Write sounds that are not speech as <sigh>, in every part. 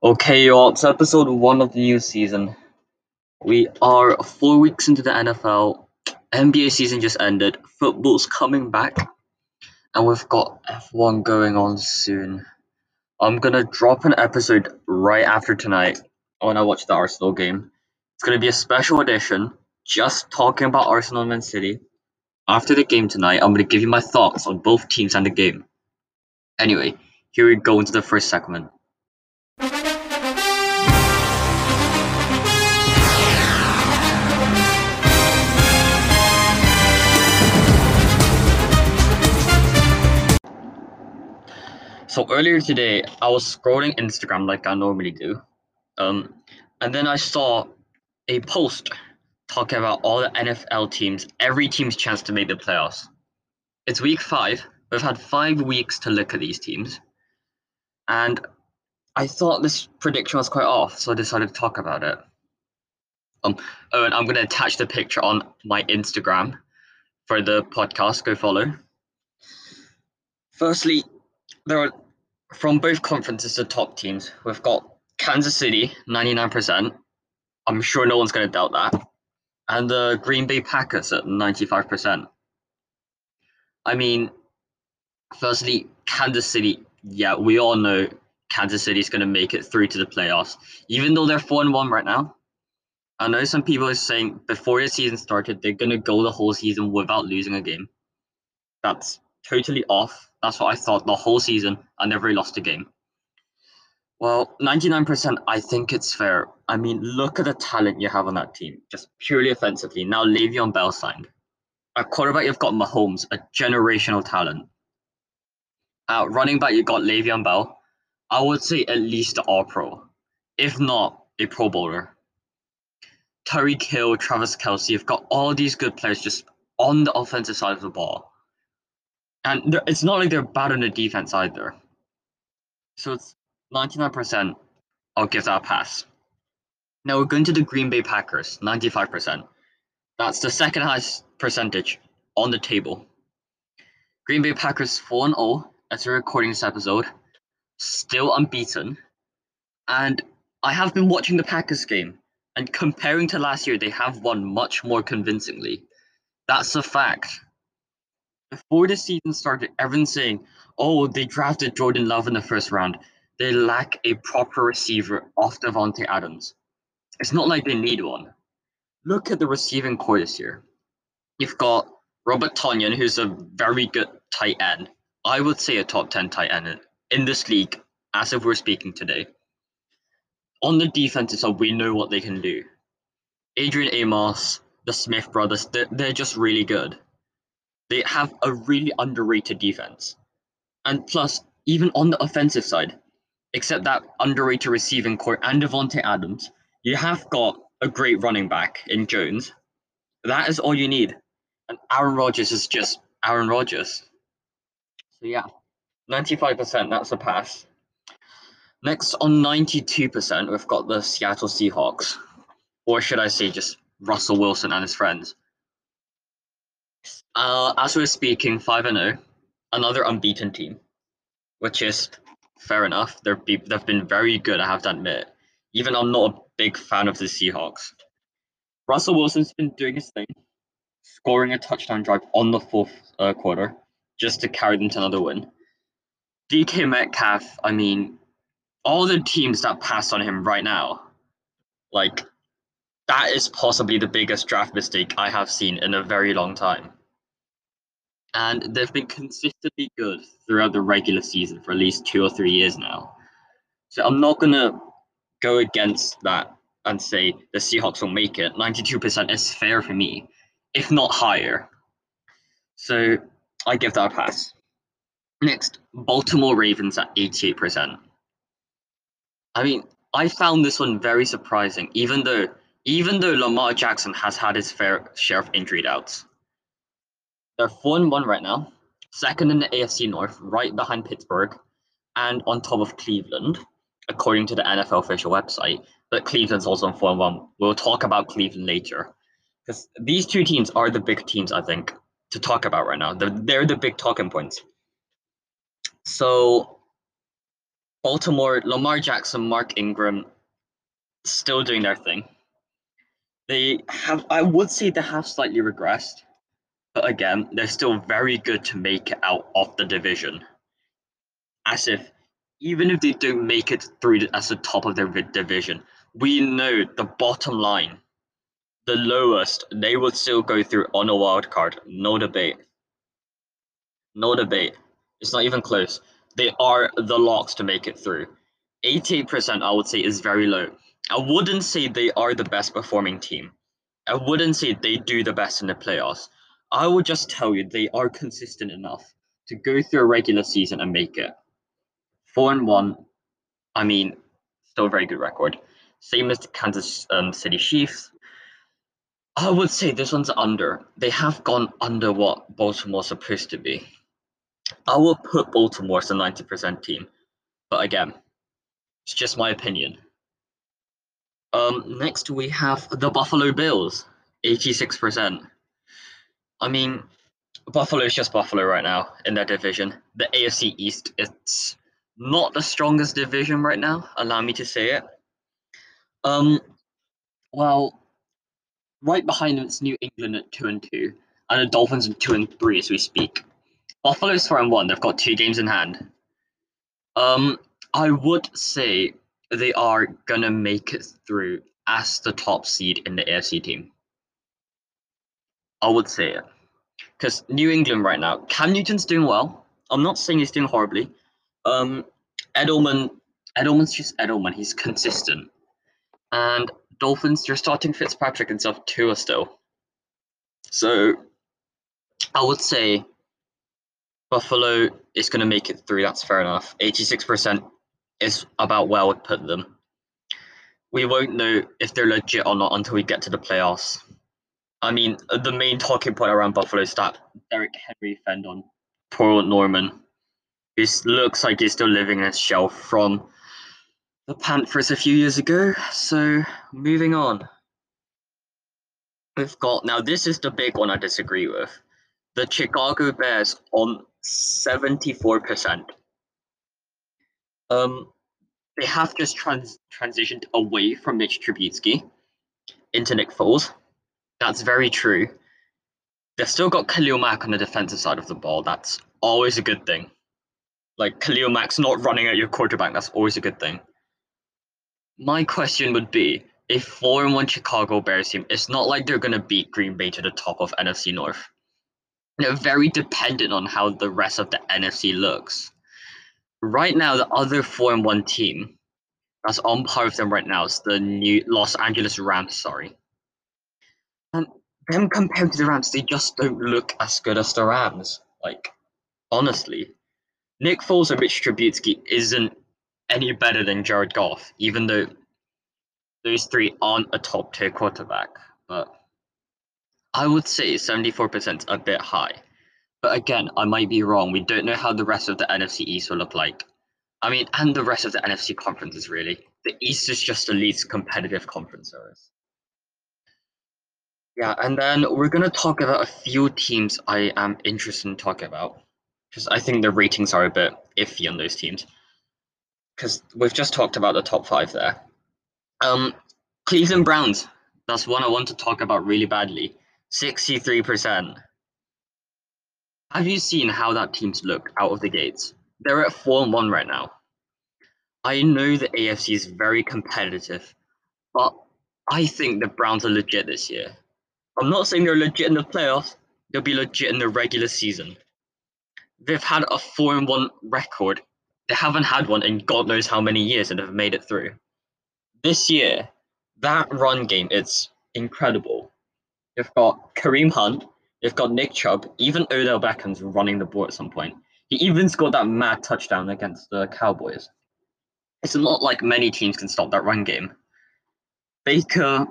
Okay, y'all, it's episode one of the new season. We are four weeks into the NFL. NBA season just ended. Football's coming back. And we've got F1 going on soon. I'm gonna drop an episode right after tonight when I watch the Arsenal game. It's gonna be a special edition, just talking about Arsenal and Man City. After the game tonight, I'm gonna give you my thoughts on both teams and the game. Anyway, here we go into the first segment. So earlier today, I was scrolling Instagram like I normally do, um, and then I saw a post talking about all the NFL teams, every team's chance to make the playoffs. It's week five. We've had five weeks to look at these teams, and I thought this prediction was quite off, so I decided to talk about it. Um, oh, and I'm gonna attach the picture on my Instagram for the podcast. Go follow. Firstly, there are from both conferences the top teams. We've got Kansas City, 99%. I'm sure no one's going to doubt that. And the Green Bay Packers at 95%. I mean, firstly, Kansas City, yeah, we all know Kansas City is going to make it through to the playoffs, even though they're 4 and 1 right now. I know some people are saying before the season started, they're going to go the whole season without losing a game. That's totally off. That's what I thought the whole season. I never lost a game. Well, 99%, I think it's fair. I mean, look at the talent you have on that team, just purely offensively. Now, Le'Veon Bell signed. At quarterback, you've got Mahomes, a generational talent. At running back, you've got Le'Veon Bell. I would say at least an All Pro, if not a Pro Bowler. Tyreek Hill, Travis Kelce, you've got all these good players just on the offensive side of the ball and it's not like they're bad on the defense either. So it's 99%. I'll give that a pass. Now we're going to the Green Bay Packers, 95%. That's the second highest percentage on the table. Green Bay Packers 4 0 as we're recording this episode, still unbeaten. And I have been watching the Packers game, and comparing to last year, they have won much more convincingly. That's a fact before the season started, everyone's saying, "Oh, they drafted Jordan Love in the first round. They lack a proper receiver off Davante Adams." It's not like they need one. Look at the receiving corps this year. You've got Robert Tonyan, who's a very good tight end. I would say a top ten tight end in this league, as if we're speaking today. On the defensive side, we know what they can do. Adrian Amos, the Smith brothers, they're, they're just really good they have a really underrated defense. And plus, even on the offensive side, except that underrated receiving corps and Davante Adams, you have got a great running back in Jones. That is all you need. And Aaron Rodgers is just Aaron Rodgers. So yeah, 95%, that's a pass. Next on 92%, we've got the Seattle Seahawks. Or should I say just Russell Wilson and his friends. Uh, as we're speaking, five and zero, another unbeaten team, which is fair enough. They're be- they've been very good. I have to admit. Even I'm not a big fan of the Seahawks. Russell Wilson's been doing his thing, scoring a touchdown drive on the fourth uh, quarter just to carry them to another win. DK Metcalf, I mean, all the teams that passed on him right now, like, that is possibly the biggest draft mistake I have seen in a very long time and they've been consistently good throughout the regular season for at least two or three years now. So I'm not gonna go against that and say the Seahawks will make it. 92% is fair for me, if not higher. So I give that a pass. Next, Baltimore Ravens at 88%. I mean, I found this one very surprising, even though even though Lamar Jackson has had his fair share of injury doubts. They're 4 and 1 right now, second in the AFC North, right behind Pittsburgh, and on top of Cleveland, according to the NFL official website. But Cleveland's also on 4 and 1. We'll talk about Cleveland later. Because these two teams are the big teams, I think, to talk about right now. They're, they're the big talking points. So, Baltimore, Lamar Jackson, Mark Ingram, still doing their thing. They have, I would say, they have slightly regressed, but again, they're still very good to make it out of the division. As if, even if they don't make it through as the top of their division, we know the bottom line, the lowest, they would still go through on a wild card. No debate. No debate. It's not even close. They are the locks to make it through. 88%, I would say, is very low. I wouldn't say they are the best performing team. I wouldn't say they do the best in the playoffs. I will just tell you they are consistent enough to go through a regular season and make it. Four and one, I mean, still a very good record. Same as the Kansas um, City Chiefs. I would say this one's under. They have gone under what Baltimore's supposed to be. I will put Baltimore as a 90% team. But again, it's just my opinion. Um, next we have the Buffalo Bills, 86%. I mean, Buffalo is just Buffalo right now in their division. The AFC East, it's not the strongest division right now, allow me to say it. Um, well, right behind them it's New England at 2 and 2, and the Dolphins at 2 and 3 as we speak. Buffalo's 4 and 1, they've got two games in hand. Um, I would say they are gonna make it through as the top seed in the AFC team. I would say it. Because New England right now, Cam Newton's doing well. I'm not saying he's doing horribly. Um, Edelman, Edelman's just Edelman. He's consistent. And Dolphins, you're starting Fitzpatrick and stuff too still. So I would say Buffalo is going to make it through. That's fair enough. 86% is about where I would put them. We won't know if they're legit or not until we get to the playoffs. I mean, the main talking point around Buffalo is that Derrick Henry fend on poor Norman. He looks like he's still living in a shell from the Panthers a few years ago. So, moving on. We've got now, this is the big one I disagree with. The Chicago Bears on 74%. Um, they have just trans- transitioned away from Mitch Trubisky into Nick Foles. That's very true. They've still got Khalil Mack on the defensive side of the ball. That's always a good thing. Like Khalil Mack's not running at your quarterback. That's always a good thing. My question would be: a four and one Chicago Bears team, it's not like they're gonna beat Green Bay to the top of NFC North. They're very dependent on how the rest of the NFC looks right now the other four and one team that's on par with them right now is the new Los Angeles Rams. Sorry, and them compared to the Rams, they just don't look as good as the Rams. Like honestly, Nick Foles and Mitch Trubisky isn't any better than Jared Goff, even though those three aren't a top tier quarterback. But I would say 74% a bit high. But again, I might be wrong. We don't know how the rest of the NFC East will look like. I mean, and the rest of the NFC conferences, really. The East is just the least competitive conference there is. Yeah, and then we're to talk about a few teams I am interested in talking about. Because I think the ratings are a bit iffy on those teams. Because we've just talked about the top five there. Um, Cleveland Browns. That's one I want to talk about really badly. 63%. Have you seen how that team's look out of the gates? They're at 4 and 1 right now. I know the AFC is very competitive, but I think the Browns are legit this year. I'm not saying they're legit in the playoffs, they'll be legit in the regular season. They've had a 4 and 1 record. They haven't had one in God knows how many years and have made it through. This year, that run game, it's incredible. They've got Kareem Hunt, They've got Nick Chubb. Even Odell Beckham's running the ball at some point. He even scored that mad touchdown against the Cowboys. It's not like many teams can stop that run game. Baker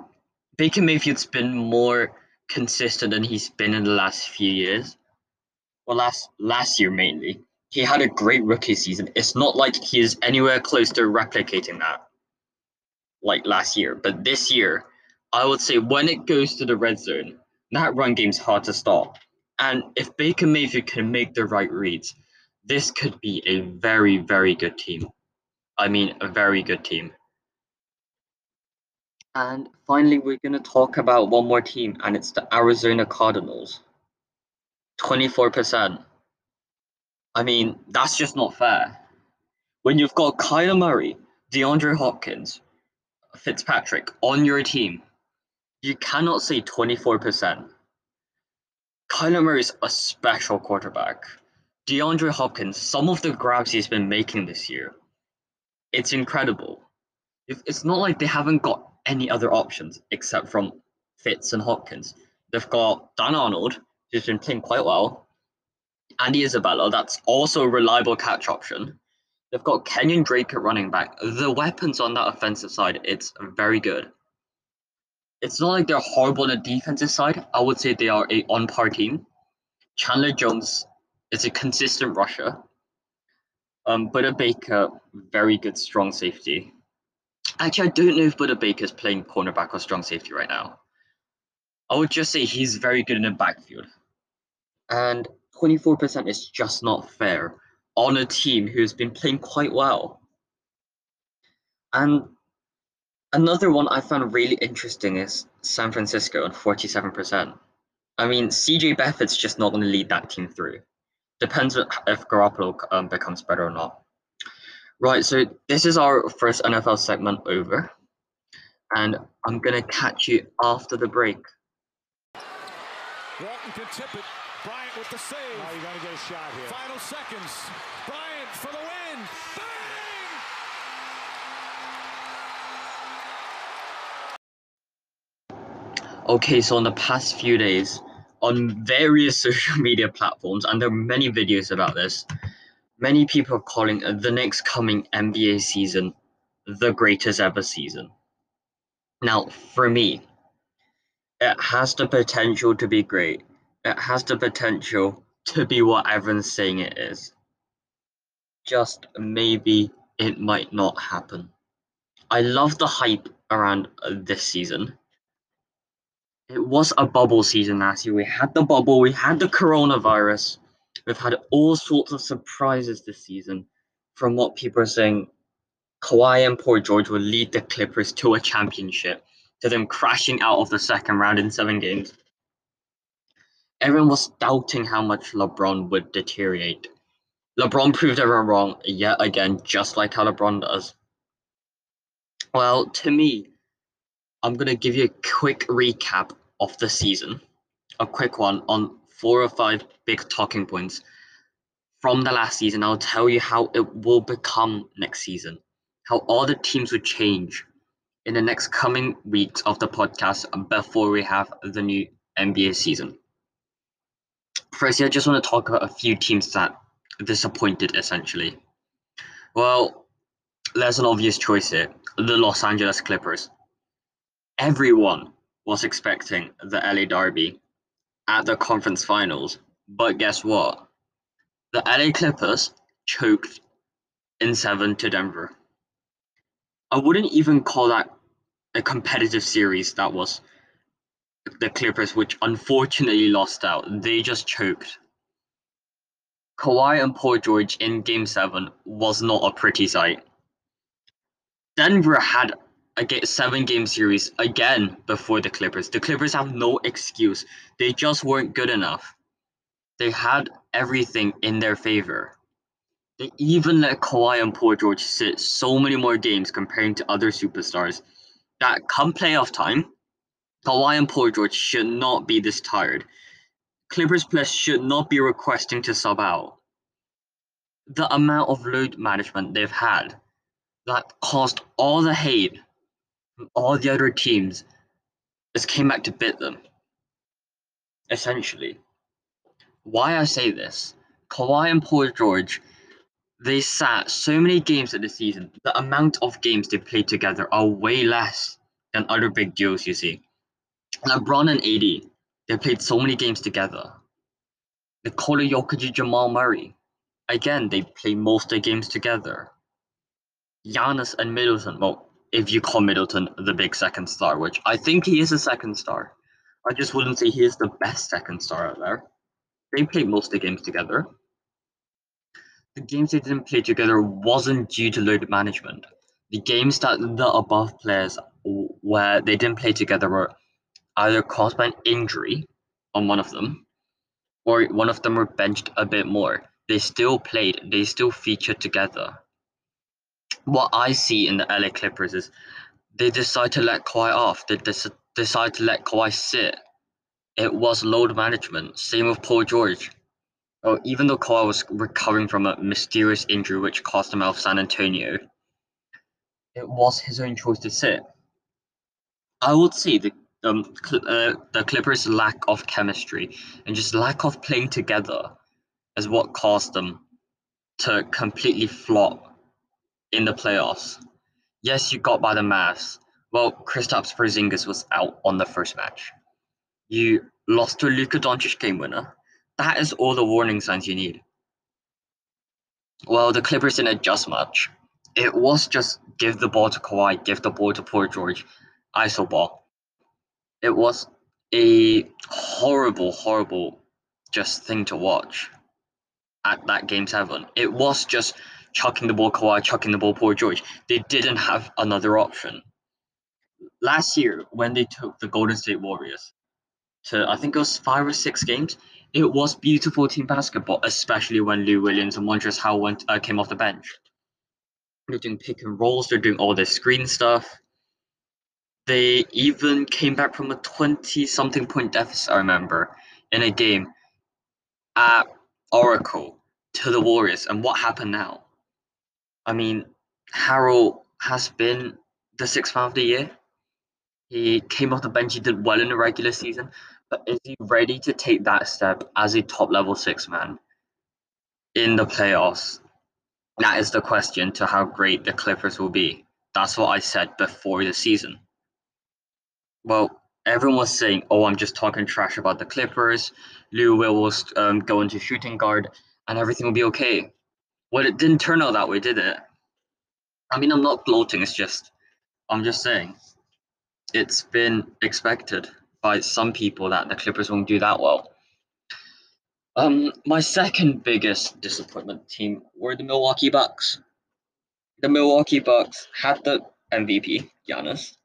Baker Mayfield's been more consistent than he's been in the last few years. Well, last last year mainly. He had a great rookie season. It's not like he is anywhere close to replicating that like last year. But this year, I would say when it goes to the red zone, that run game's hard to stop. And if Baker Mayfield can make the right reads, this could be a very, very good team. I mean, a very good team. And finally, we're going to talk about one more team, and it's the Arizona Cardinals. 24%. I mean, that's just not fair. When you've got Kyler Murray, DeAndre Hopkins, Fitzpatrick on your team, you cannot say 24%. Kyler Murray is a special quarterback. DeAndre Hopkins, some of the grabs he's been making this year, it's incredible. It's not like they haven't got any other options except from Fitz and Hopkins. They've got Dan Arnold, who's been playing quite well. Andy Isabella, that's also a reliable catch option. They've got Kenyon Drake at running back. The weapons on that offensive side, it's very good. It's not like they're horrible on the defensive side. I would say they are a on par team. Chandler Jones is a consistent rusher. Um, Budda Baker, very good strong safety. Actually, I don't know if Budda Baker is playing cornerback or strong safety right now. I would just say he's very good in the backfield. And 24% is just not fair on a team who's been playing quite well. And another one I found really interesting is San Francisco at 47%. I mean, CJ Beathard's just not going to lead that team through. Depends if Garoppolo um, becomes better or not. Right, so this is our first NFL segment over. And I'm going to catch you after the break. Walton can tip it. Bryant with the save. Oh, you got to get a shot here. Final seconds. Bryant for the win. Bang! Okay, so in the past few days, on various <laughs> social media platforms, and there are many videos about this, many people are calling the next coming NBA season the greatest ever season. Now, for me, it has the potential to be great. It has the potential to be what everyone's saying it is. Just maybe it might not happen. I love the hype around this season. It was a bubble season last year. We had the bubble, we had the coronavirus, we've had all sorts of surprises this season. From what people are saying, Kawhi and Paul George will lead the Clippers to a championship to them crashing out of the second round in seven games. Everyone was doubting how much LeBron would deteriorate. LeBron proved everyone wrong yet again, just like how LeBron does. Well, to me, I'm going to give you a quick recap of the season, a quick one on four or five big talking points from the last season. I'll tell you how it will become next season, how all the teams will change, in the next coming weeks of the podcast before we have the new NBA season. Firstly, I just want to talk about a few teams that disappointed essentially. Well, there's an obvious choice here the Los Angeles Clippers. Everyone was expecting the LA Derby at the conference finals, but guess what? The LA Clippers choked in seven to Denver. I wouldn't even call that a competitive series that was the Clippers, which unfortunately lost out. They just choked. Kawhi and Paul George in Game 7 was not a pretty sight. Denver had a seven game series again before the Clippers. The Clippers have no excuse. They just weren't good enough. They had everything in their favor. They even let Kawhi and Paul George sit so many more games comparing to other superstars that come playoff time, Kawhi and Paul George should not be this tired. Clippers players should not be requesting to sub out. The amount of load management they've had that caused all the hate from all the other teams just came back to bit them. Essentially. Why I say this, Kawhi and Paul George they sat so many games of the season. The amount of games they played together are way less than other big duos you see. LeBron and AD, they played so many games together. Nikola Jokic Jamal Murray, again, they play most of the games together. Giannis and Middleton, well, if you call Middleton the big second star, which I think he is a second star. I just wouldn't say he is the best second star out there. They played most of the games together the games they didn't play together wasn't due to load management. The games that the above players where they didn't play together were either caused by an injury on one of them, or one of them were benched a bit more. They still played, they still featured together. What I see in the LA Clippers is they decide to let Kawhi off. They decide to let Kawhi sit. It was load management. Same with Paul George. Well, even though Kawhi was recovering from a mysterious injury which cost him out of San Antonio, it was his own choice to sit. I would say the um, uh, the Clippers' lack of chemistry and just lack of playing together is what caused them to completely flop in the playoffs. Yes, you got by the Mavs. Well, Kristaps Porzingis was out on the first match. You lost to Luka Doncic game winner. That is all the warning signs you need. Well, the Clippers didn't adjust much. It was just give the ball to Kawhi, give the ball to Paul George, ISO ball. It was a horrible, horrible just thing to watch at that game seven. It was just chucking the ball Kawhi, chucking the ball Paul George. They didn't have another option. Last year, when they took the Golden State Warriors to, I think it was five or six games, it was beautiful team basketball, especially when Lou Williams and Montrezl Harrell went, uh, came off the bench. They're doing pick and rolls, they're doing all this screen stuff. They even came back from a 20 something point deficit, I remember, in a game at Oracle to the Warriors. And what happened now? I mean, Harrell has been the sixth man of the year. He came off the bench, he did well in the regular season, but is he ready to take that step as a top level six man in the playoffs? That is the question to how great the Clippers will be. That's what I said before the season. Well, everyone was saying, "Oh, I'm just talking trash about the Clippers. Lou Will will um, go into shooting guard, and everything will be okay." Well, it didn't turn out that way, did it? I mean, I'm not gloating. It's just, I'm just saying, it's been expected by some people that the Clippers won't do that well. Um, my second biggest disappointment team were the Milwaukee Bucks. The Milwaukee Bucks had the MVP, Giannis.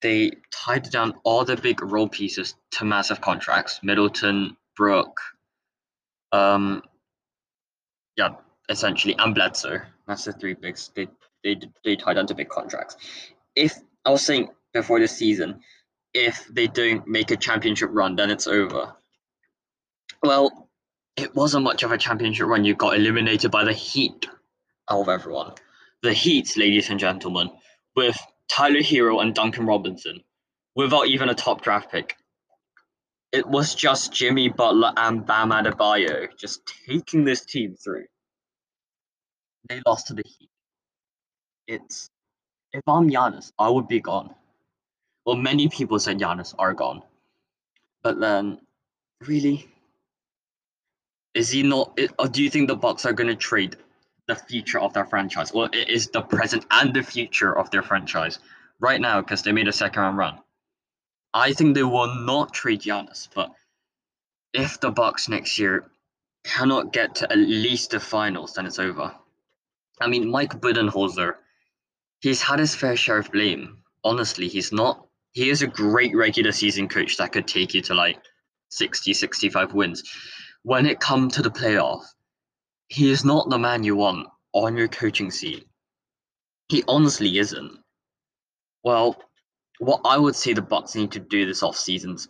They tied down all the big role pieces to massive contracts. Middleton, Brook, um, yeah, essentially, and Bledsoe. That's the three bigs. They they they tied down to big contracts. If I was saying before the season, if they don't make a championship run, then it's over. Well, it wasn't much of a championship run. You got eliminated by the Heat of everyone. The Heat, ladies and gentlemen, with Tyler Herro and Duncan Robinson, without even a top draft pick. It was just Jimmy Butler and Bam Adebayo just taking this team through. They lost to the Heat. It's if I'm Giannis, I would be gone well, many people said Giannis are gone, but then, really, is he not? Or do you think the Bucks are to trade the future of their franchise? Well, it is the present and the future of their franchise right now because they made a second round run. I think they will not trade Giannis, but if the Bucks next year cannot get to at least the finals, then it's over. I mean, Mike Budenholzer, he's had his fair share of blame. Honestly, he's not he is a great regular season coach that could take you to like 60, 65 wins. When it comes to the playoff, he is not the man you want on your coaching seat. He honestly isn't. Well, what I would say the Bucks need to do this off season is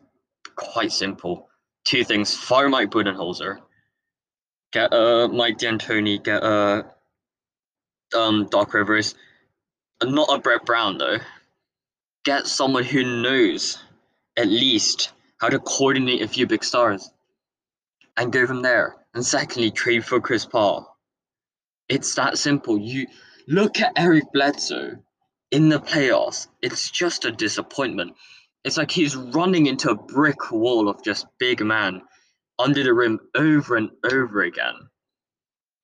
quite simple. Two things: fire Mike Budenholzer, get uh Mike D'Antoni, get uh um Doc Rivers, not a Brett Brown though get someone who knows at least how to coordinate a few big stars and go from there. And secondly, trade for Chris Paul. It's that simple. You look at Eric Bledsoe in the playoffs. It's just a disappointment. It's like he's running into a brick wall of just big man under the rim over and over again.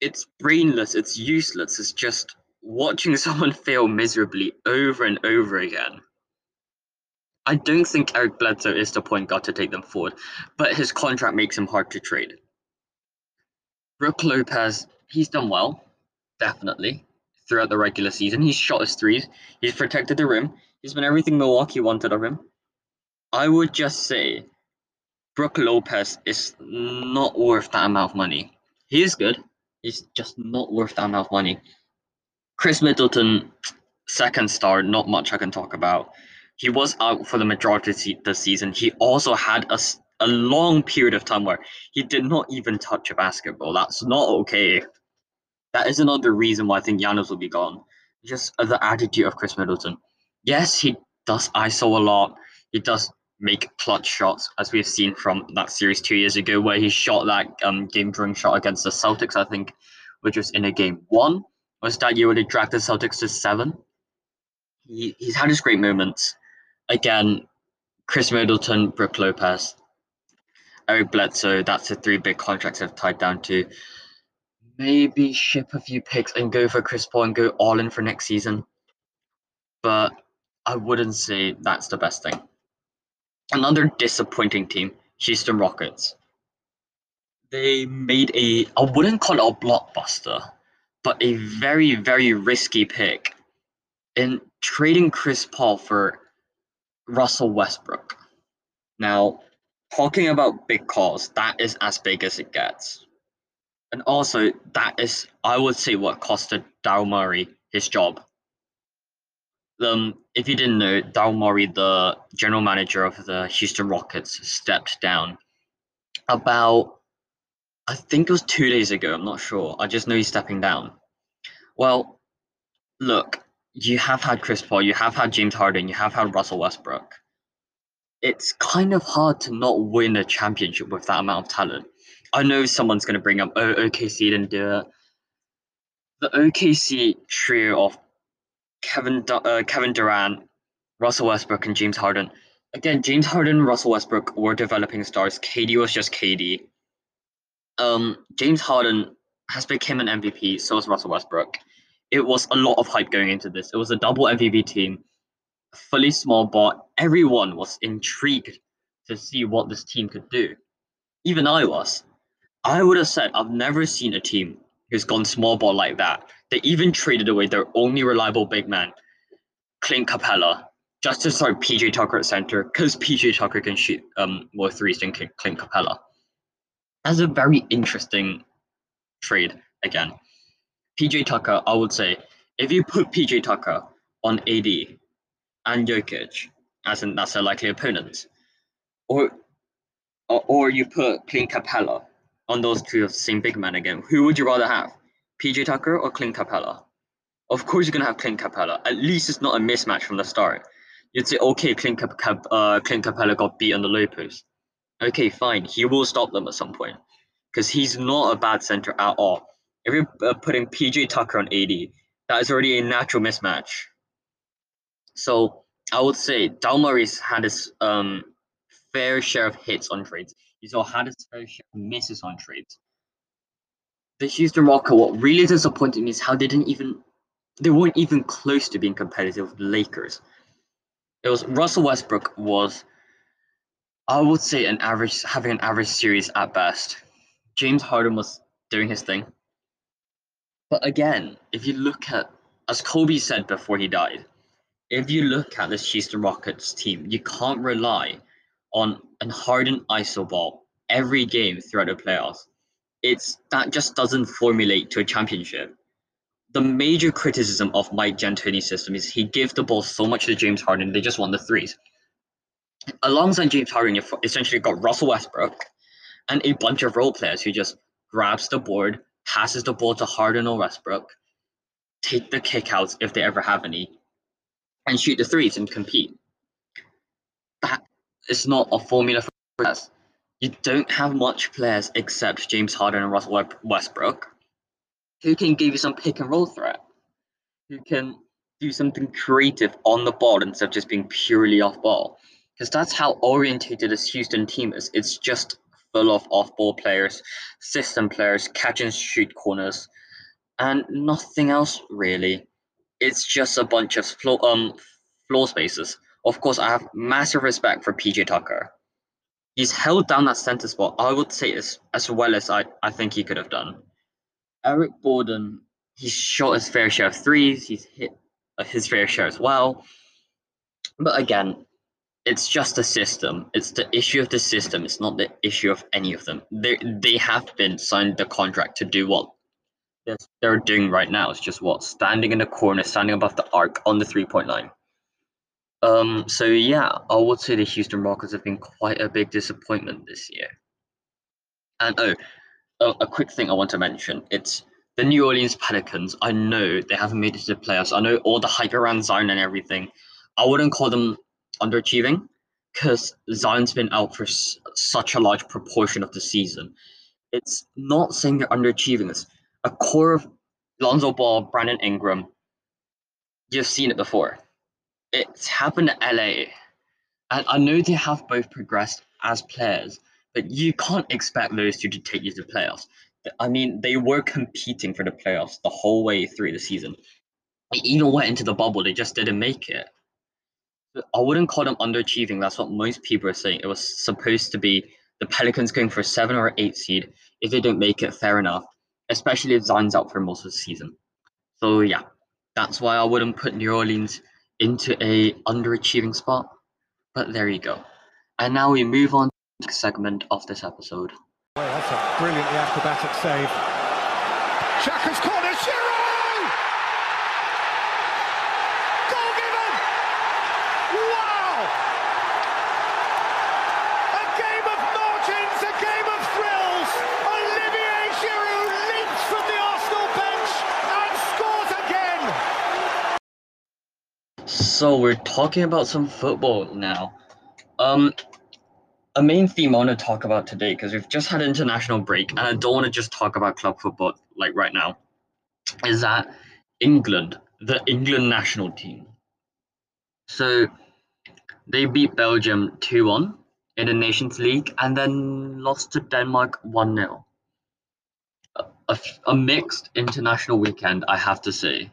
It's brainless, it's useless. It's just watching <laughs> someone fail miserably over and over again. I don't think Eric Bledsoe is the point guard to take them forward, but his contract makes him hard to trade. Brook Lopez he's done well, definitely, throughout the regular season. He's shot his threes, he's protected the rim, he's been everything Milwaukee wanted of him. I would just say Brook Lopez is not worth that amount of money. He is good, he's just not worth that amount of money. Khris Middleton, second star, not much I can talk about. He was out for the majority of the season. He also had a, a long period of time where he did not even touch a basketball. That's not okay. That is another reason why I think Giannis will be gone. Just the attitude of Khris Middleton. Yes, he does ISO a lot. He does make clutch shots, as we've seen from that series two years ago, where he shot that um, game-drawing shot against the Celtics, I think, which was in a game one. Was that year when he dragged the Celtics to seven? He, he's had his great moments. Again, Khris Middleton, Brook Lopez, Eric Bledsoe. That's the three big contracts I've tied down to. Maybe ship a few picks and go for Chris Paul and go all in for next season. But I wouldn't say that's the best thing. Another disappointing team, Houston Rockets. They made a, I wouldn't call it a blockbuster, but a very, very risky pick in trading Chris Paul for Russell Westbrook. Now, talking about big calls, that is as big as it gets. And also, that is, I would say, what costed Daryl Morey his job um, if you didn't know, Daryl Morey, the general manager of the Houston Rockets, stepped down about, I think it was two days ago. I'm not sure. I just know he's stepping down. Well, look, you have had Chris Paul, you have had James Harden, you have had Russell Westbrook. It's kind of hard to not win a championship with that amount of talent. I know someone's going to bring up, oh, OKC didn't do it. The OKC trio of Kevin uh, Kevin Durant, Russell Westbrook, and James Harden. Again, James Harden and Russell Westbrook were developing stars. KD was just KD. Um, James Harden has become an MVP. So has Russell Westbrook. It was a lot of hype going into this. It was a double MVP team, fully small ball. Everyone was intrigued to see what this team could do. Even I was. I would have said I've never seen a team who's gone small ball like that. They even traded away their only reliable big man, Clint Capela, just to start PJ Tucker at center, because PJ Tucker can shoot um more threes than Clint Capela. That's a very interesting trade again. PJ Tucker, I would say, if you put PJ Tucker on AD and Jokic, as in that's a likely opponent, or or, or you put Clint Capela on those two of the same big man again, who would you rather have? PJ Tucker or Clint Capela? Of course you're gonna have Clint Capela. At least it's not a mismatch from the start. You'd say, okay, Clint, Cap- Cap- uh, Clint Capela got beat on the low post. Okay, fine. He will stop them at some point because he's not a bad center at all. If you're uh, putting PJ Tucker on AD, that is already a natural mismatch. So I would say Daryl Morey's had his um, fair share of hits on trades. He's also had his fair share of misses on trades the Houston Rockets, what really disappointed me is how they didn't even they weren't even close to being competitive with the Lakers. It was Russell Westbrook was I would say an average having an average series at best. James Harden was doing his thing. But again, if you look at as Kobe said before he died, if you look at this Houston Rockets team, you can't rely on an Harden iso ball every game throughout the playoffs it's that just doesn't formulate to a championship. The major criticism of Mike D'Antoni's system is he gives the ball so much to James Harden, they just won the threes. Alongside James Harden, you've essentially got Russell Westbrook and a bunch of role players who just grabs the board, passes the ball to Harden or Westbrook, take the kickouts if they ever have any, and shoot the threes and compete. That is not a formula for success you don't have much players except James Harden and Russell Westbrook who can give you some pick and roll threat, who can do something creative on the ball instead of just being purely off ball. Because that's how orientated this Houston team is. It's just full of off ball players, system players, catch and shoot corners, and nothing else really. It's just a bunch of floor, um, floor spaces. Of course, I have massive respect for PJ Tucker he's held down that center spot, I would say, as, as well as I, I think he could have done. Eric Gordon, he's shot his fair share of threes. He's hit his fair share as well. But again, it's just a system. It's the issue of the system. It's not the issue of any of them. They they have been signed the contract to do what they're doing right now. It's just what standing in the corner, standing above the arc on the three point line. Um. So yeah, I would say the Houston Rockets have been quite a big disappointment this year. And oh, a, a quick thing I want to mention. It's the New Orleans Pelicans. I know they haven't made it to the playoffs. I know all the hype around Zion and everything. I wouldn't call them underachieving because Zion's been out for s- such a large proportion of the season. It's not saying they're underachieving. It's a core of Lonzo Ball, Brandon Ingram. You've seen it before. It's happened to LA. And I know they have both progressed as players, but you can't expect those two to take you to playoffs. I mean, they were competing for the playoffs the whole way through the season. They even went into the bubble, they just didn't make it. I wouldn't call them underachieving. That's what most people are saying. It was supposed to be the Pelicans going for a seven or eight seed. If they don't make it, fair enough. Especially if Zion's out for most of the season. So yeah, that's why I wouldn't put New Orleans into a underachieving spot. But there you go. And now we move on to the segment of this episode. Well, that's a brilliantly acrobatic save. Xhaka's corner, Giroud! Goal given! Wow! A game of margins, a game of thrills. Olivier Giroud leaps from the Arsenal bench and scores again. So we're talking about some football now. Um, a main theme I want to talk about today because we've just had an international break and I don't want to just talk about club football like right now. Is that England, the England national team? So they beat Belgium two one in the Nations League and then lost to Denmark one 0 a, a mixed international weekend, I have to say.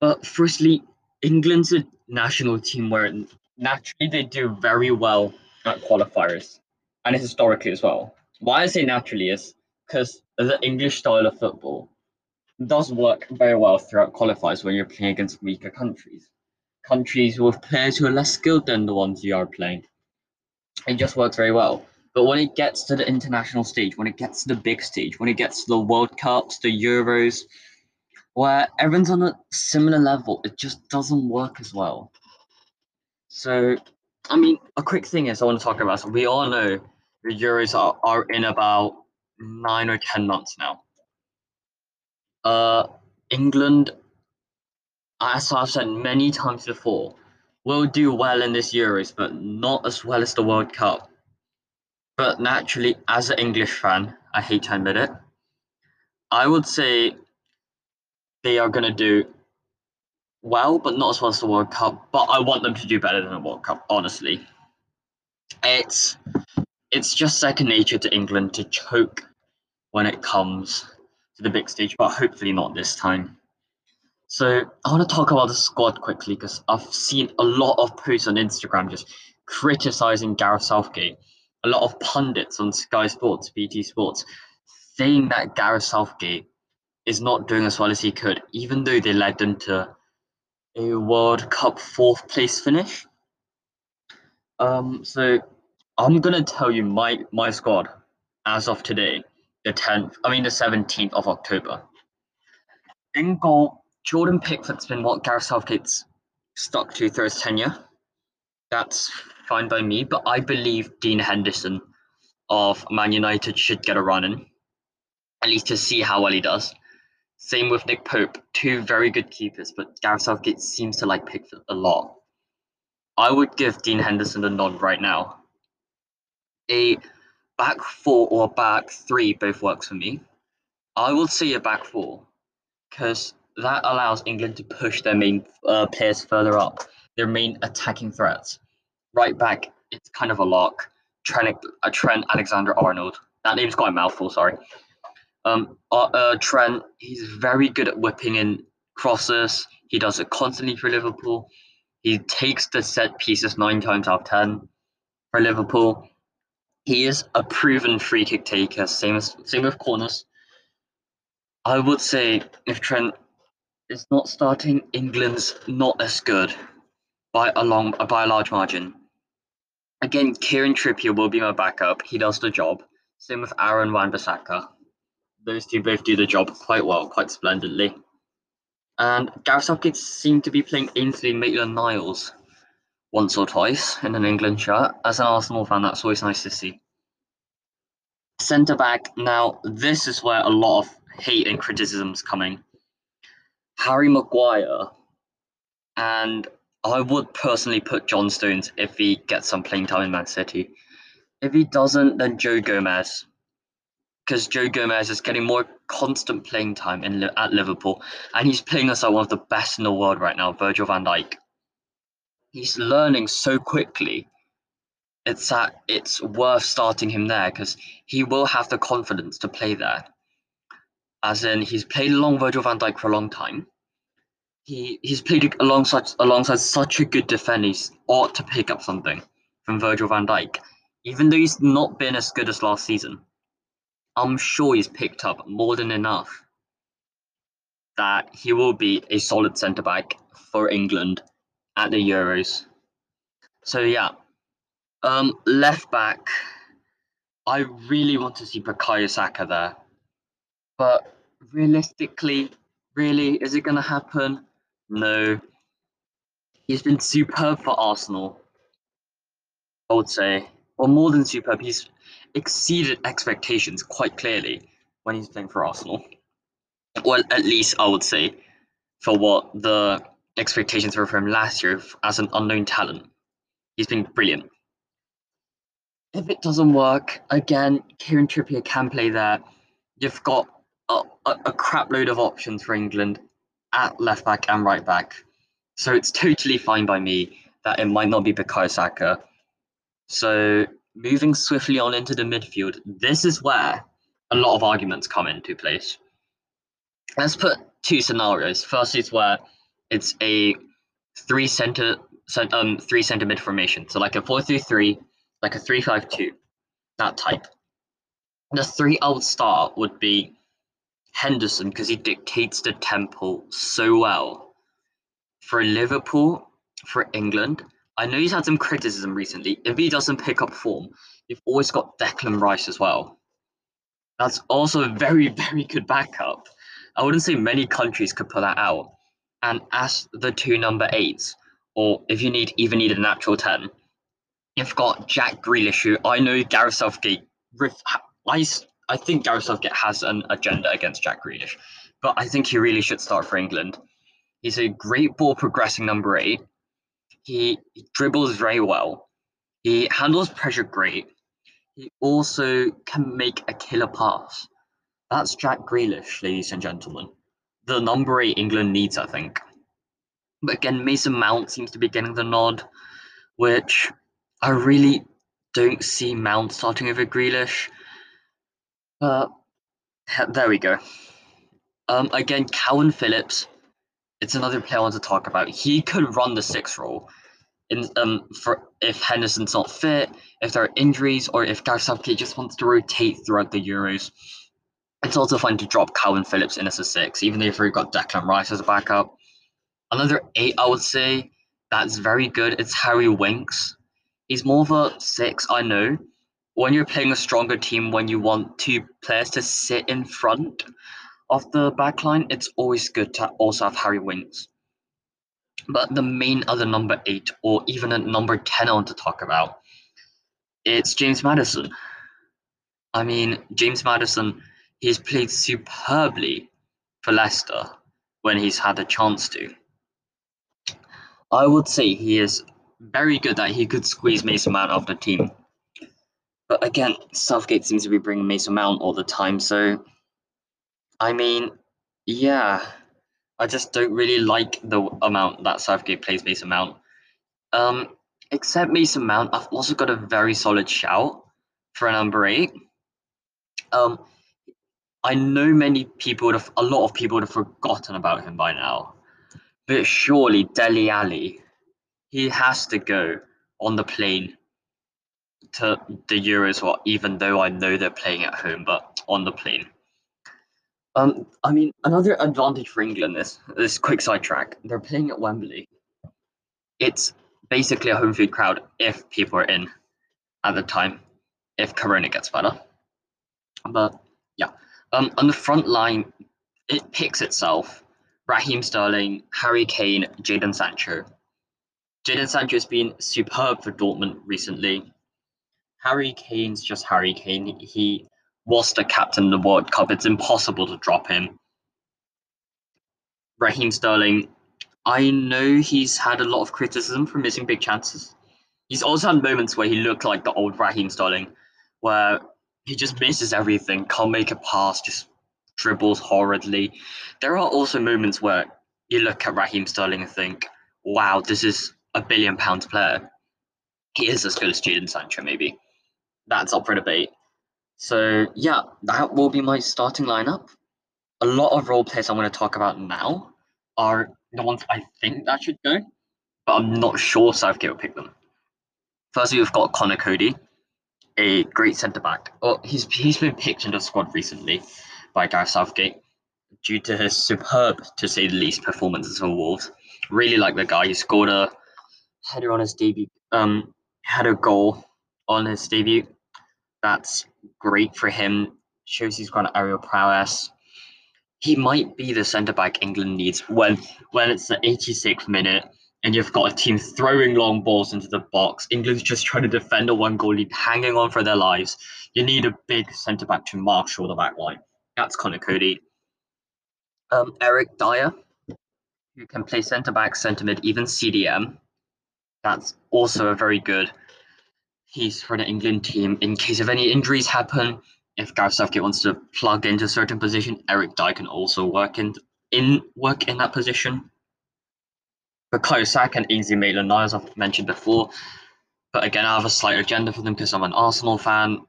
But firstly, England's a national team where naturally they do very well at qualifiers and historically as well. Why I say naturally is because the English style of football does work very well throughout qualifiers when you're playing against weaker countries. Countries with players who are less skilled than the ones you are playing. It just works very well. But when it gets to the international stage, when it gets to the big stage, when it gets to the World Cups, the Euros, where everyone's on a similar level, it just doesn't work as well. So, I mean, a quick thing is I want to talk about. So we all know the Euros are, are in about nine or ten months now. Uh, England, as I've said many times before, will do well in this Euros, but not as well as the World Cup. But naturally, as an English fan, I hate to admit it, I would say they are going to do well, but not as well as the World Cup. But I want them to do better than the World Cup, honestly. It's it's just second nature to England to choke when it comes to the big stage, but hopefully not this time. So I want to talk about the squad quickly because I've seen a lot of posts on Instagram just criticizing Gareth Southgate. A lot of pundits on Sky Sports, BT Sports, saying that Gareth Southgate is not doing as well as he could, even though they led them to a World Cup fourth place finish. Um, so I'm gonna tell you my my squad as of today, the 10th, I mean the 17th of October. In goal, Jordan Pickford's been what Gareth Southgate's stuck to through his tenure. That's fine by me, but I believe Dean Henderson of Man United should get a run in, at least to see how well he does. Same with Nick Pope, two very good keepers, but Gareth Southgate seems to like Pickford a lot. I would give Dean Henderson a nod right now. A back four or back three both works for me. I will say a back four because that allows England to push their main uh, players further up, their main attacking threats. Right back, it's kind of a lock. Trent, uh, Trent Alexander Arnold. That name's got a mouthful, sorry. Um, uh, uh, Trent, he's very good at whipping in crosses. He does it constantly for Liverpool. He takes the set pieces nine times out of ten for Liverpool. He is a proven free kick taker. Same as same with corners. I would say if Trent is not starting, England's not as good by a long by a large margin. Again, Kieran Trippier will be my backup. He does the job. Same with Aaron Wan-Bissaka. Those two both do the job quite well, quite splendidly. And Gareth Southgate seemed to be playing Ainsley Maitland-Niles once or twice in an England shirt. As an Arsenal fan, that's always nice to see. Centre back. Now, this is where a lot of hate and criticism is coming. Harry Maguire, and I would personally put John Stones if he gets some playing time in Man City. If he doesn't, then Joe Gomez, because Joe Gomez is getting more constant playing time in at Liverpool, and he's playing us like one of the best in the world right now, Virgil van Dijk. He's learning so quickly. It's that it's worth starting him there because he will have the confidence to play there. As in, he's played along Virgil van Dijk for a long time he he's played alongside alongside such a good defender. He's ought to pick up something from Virgil van Dijk, even though he's not been as good as last season. I'm sure he's picked up more than enough that he will be a solid centre back for England at the Euros. So yeah, um, left back. I really want to see Bukayo Saka there, but realistically, really, is it going to happen? No. He's been superb for Arsenal. I would say. Or more than superb, he's exceeded expectations quite clearly when he's playing for Arsenal. Well, at least I would say for what the expectations were for him last year as an unknown talent. He's been brilliant. If it doesn't work, again, Kieran Trippier can play there. You've got a, a, a crap load of options for England at left back and right back. So it's totally fine by me that it might not be Bukayo Saka. So moving swiftly on into the midfield, this is where a lot of arguments come into place. Let's put two scenarios. First is where it's a three center um three center mid formation. So like a four three three, like a three five two, that type. The three I would start would be Henderson because he dictates the tempo so well. For Liverpool, for England, I know he's had some criticism recently. If he doesn't pick up form, you've always got Declan Rice as well. That's also a very, <laughs> very good backup. I wouldn't say many countries could put that out. And as the two number eights, or if you need even need a natural 10, you've got Jack Grealish, who I know Gareth Southgate. I I think Gareth Southgate has an agenda against Jack Grealish, but I think he really should start for England. He's a great ball progressing number eight. He, he dribbles very well. He handles pressure great. He also can make a killer pass. That's Jack Grealish, ladies and gentlemen. The number eight England needs, I think. But again, Mason Mount seems to be getting the nod, which I really don't see Mount starting over Grealish. Uh, there we go. Um, again, Kalvin Phillips. It's another player I want to talk about. He could run the six role, in um for if Henderson's not fit, if there are injuries, or if Gareth just wants to rotate throughout the Euros. It's also fine to drop Kalvin Phillips in as a six, even if we've got Declan Rice as a backup. Another eight, I would say, that's very good. It's Harry Winks. He's more of a six, I know, when you're playing a stronger team, when you want two players to sit in front of the backline, it's always good to also have Harry Winks. But the main other number eight, or even a number 10 I want to talk about, it's James Maddison. I mean, James Maddison, he's played superbly for Leicester when he's had a chance to. I would say he is very good that he could squeeze Mason Mount off the team. But again, Southgate seems to be bringing Mason Mount all the time. So, I mean, yeah, I just don't really like the amount that Southgate plays Mason Mount. Um, except Mason Mount, I've also got a very solid shout for a number eight. Um, I know many people would have, a lot of people would have forgotten about him by now, but surely Dele Alli, he has to go on the plane to the Euros, well, even though I know they're playing at home, but on the plane. Um, I mean, another advantage for England is this quick sidetrack. They're playing at Wembley. It's basically a home food crowd if people are in at the time, if Corona gets better. But yeah, um, on the front line, it picks itself. Raheem Sterling, Harry Kane, Jadon Sancho. Jadon Sancho has been superb for Dortmund recently. Harry Kane's just Harry Kane. He was the captain of the World Cup. It's impossible to drop him. Raheem Sterling, I know he's had a lot of criticism for missing big chances. He's also had moments where he looked like the old Raheem Sterling, where he just misses everything, can't make a pass, just dribbles horridly. There are also moments where you look at Raheem Sterling and think, wow, this is a billion pounds player. He is as good as Jadon Sancho, maybe. That's up for debate. So yeah, that will be my starting lineup. A lot of role players I'm going to talk about now are the ones I think that should go, but I'm not sure Southgate will pick them. Firstly, we've got Conor Coady, a great centre back. Well, he's he's been picked into the squad recently by Gareth Southgate due to his superb, to say the least, performances for Wolves. Really like the guy. He scored a header on his debut. Um, had a goal on his debut that's great for him. Shows he's got aerial prowess. He might be the centre back England needs when when it's the 86th minute and you've got a team throwing long balls into the box. England's just trying to defend a one goal lead, hanging on for their lives. You need a big centre back to marshal the back line. That's Conor Coady. Um, Eric Dier, who can play centre back, centre mid, even CDM. That's also a very good He's for the England team in case of any injuries happen. If Gareth Southgate wants to plug into a certain position, Eric Dier can also work in in work in that position. Bukayo Saka and Ainsley Maitland-Niles I've mentioned before, but again I have a slight agenda for them because I'm an Arsenal fan.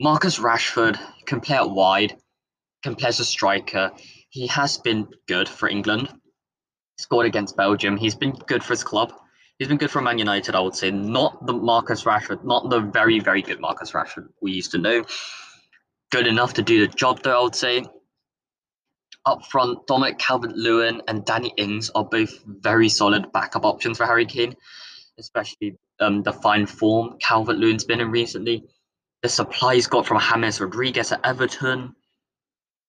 Marcus Rashford can play out wide, can play as a striker. He has been good for England. Scored against Belgium. He's been good for his club. He's been good for Man United, I would say. Not the Marcus Rashford, not the very, very good Marcus Rashford we used to know. Good enough to do the job, though, I would say. Up front, Dominic Calvert Lewin and Danny Ings are both very solid backup options for Harry Kane, especially um, the fine form Calvert Lewin's been in recently. The supply he's got from James Rodriguez at Everton.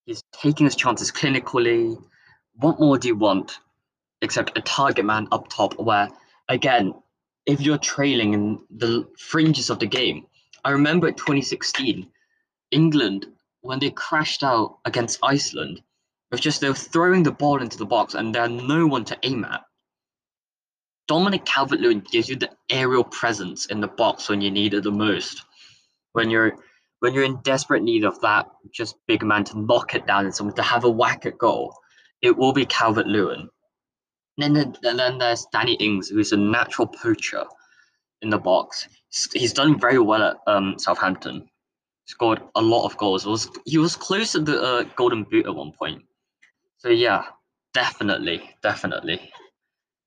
He's taking his chances clinically. What more do you want except a target man up top where again, if you're trailing in the fringes of the game, I remember 2016, England, when they crashed out against Iceland, it was just they were throwing the ball into the box and there are no one to aim at. Dominic Calvert Lewin gives you the aerial presence in the box when you need it the most. When you're when you're in desperate need of that just big man to knock it down and someone to have a whack at goal, it will be Calvert Lewin. Then, and then there's Danny Ings, who's a natural poacher in the box. He's done very well at um, Southampton. Scored a lot of goals. was he was close to the uh, Golden Boot at one point. So yeah, definitely, definitely,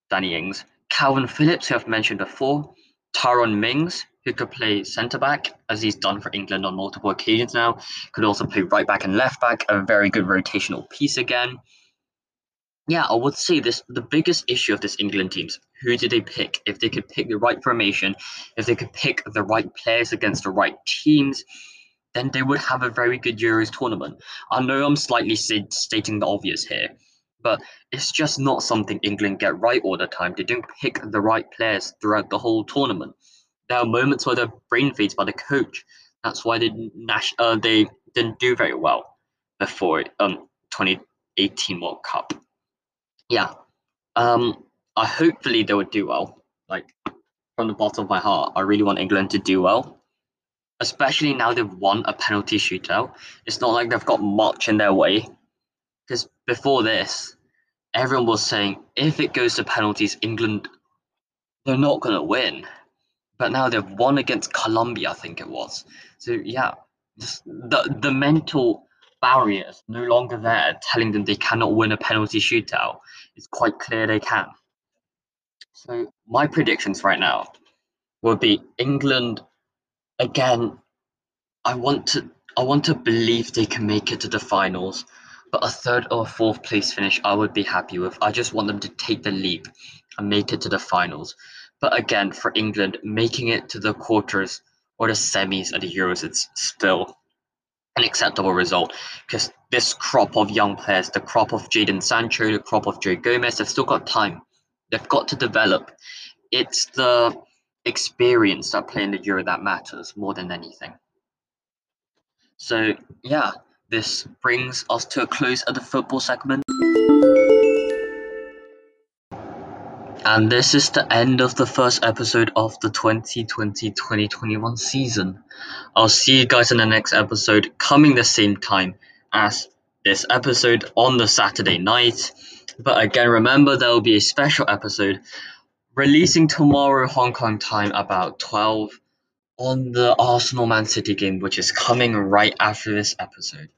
Danny Ings. Kalvin Phillips, who I've mentioned before. Tyrone Mings, who could play centre back, as he's done for England on multiple occasions now. Could also play right back and left back, a very good rotational piece again. Yeah, I would say this the biggest issue of this England teams. Who did they pick? If they could pick the right formation, if they could pick the right players against the right teams, then they would have a very good Euros tournament. I know I'm slightly stating the obvious here, but it's just not something England get right all the time. They don't pick the right players throughout the whole tournament. There are moments where they're brain fades by the coach. That's why they uh, they didn't do very well before um 2018 World Cup yeah, um, I hopefully they would do well. Like from the bottom of my heart, I really want England to do well, especially now they've won a penalty shootout. It's not like they've got much in their way, because before this, everyone was saying if it goes to penalties, England they're not going to win. But now they've won against Colombia, I think it was. So yeah, the the mental barriers no longer there telling them they cannot win a penalty shootout. It's quite clear they can. So my predictions right now will be England again. I want to I want to believe they can make it to the finals, but a third or fourth place finish I would be happy with. I just want them to take the leap and make it to the finals. But again, for England, making it to the quarters or the semis at the Euros, it's still an acceptable result because this crop of young players, the crop of Jadon Sancho, the crop of Joe Gomez, they've still got time. They've got to develop. It's the experience that play in the Euro that matters more than anything. So yeah, this brings us to a close of the football segment. And this is the end of the first episode of the 2020-2021 season. I'll see you guys in the next episode coming the same time as this episode on the Saturday night. But again, remember there will be a special episode releasing tomorrow Hong Kong time about 12 on the Arsenal Man City game, which is coming right after this episode.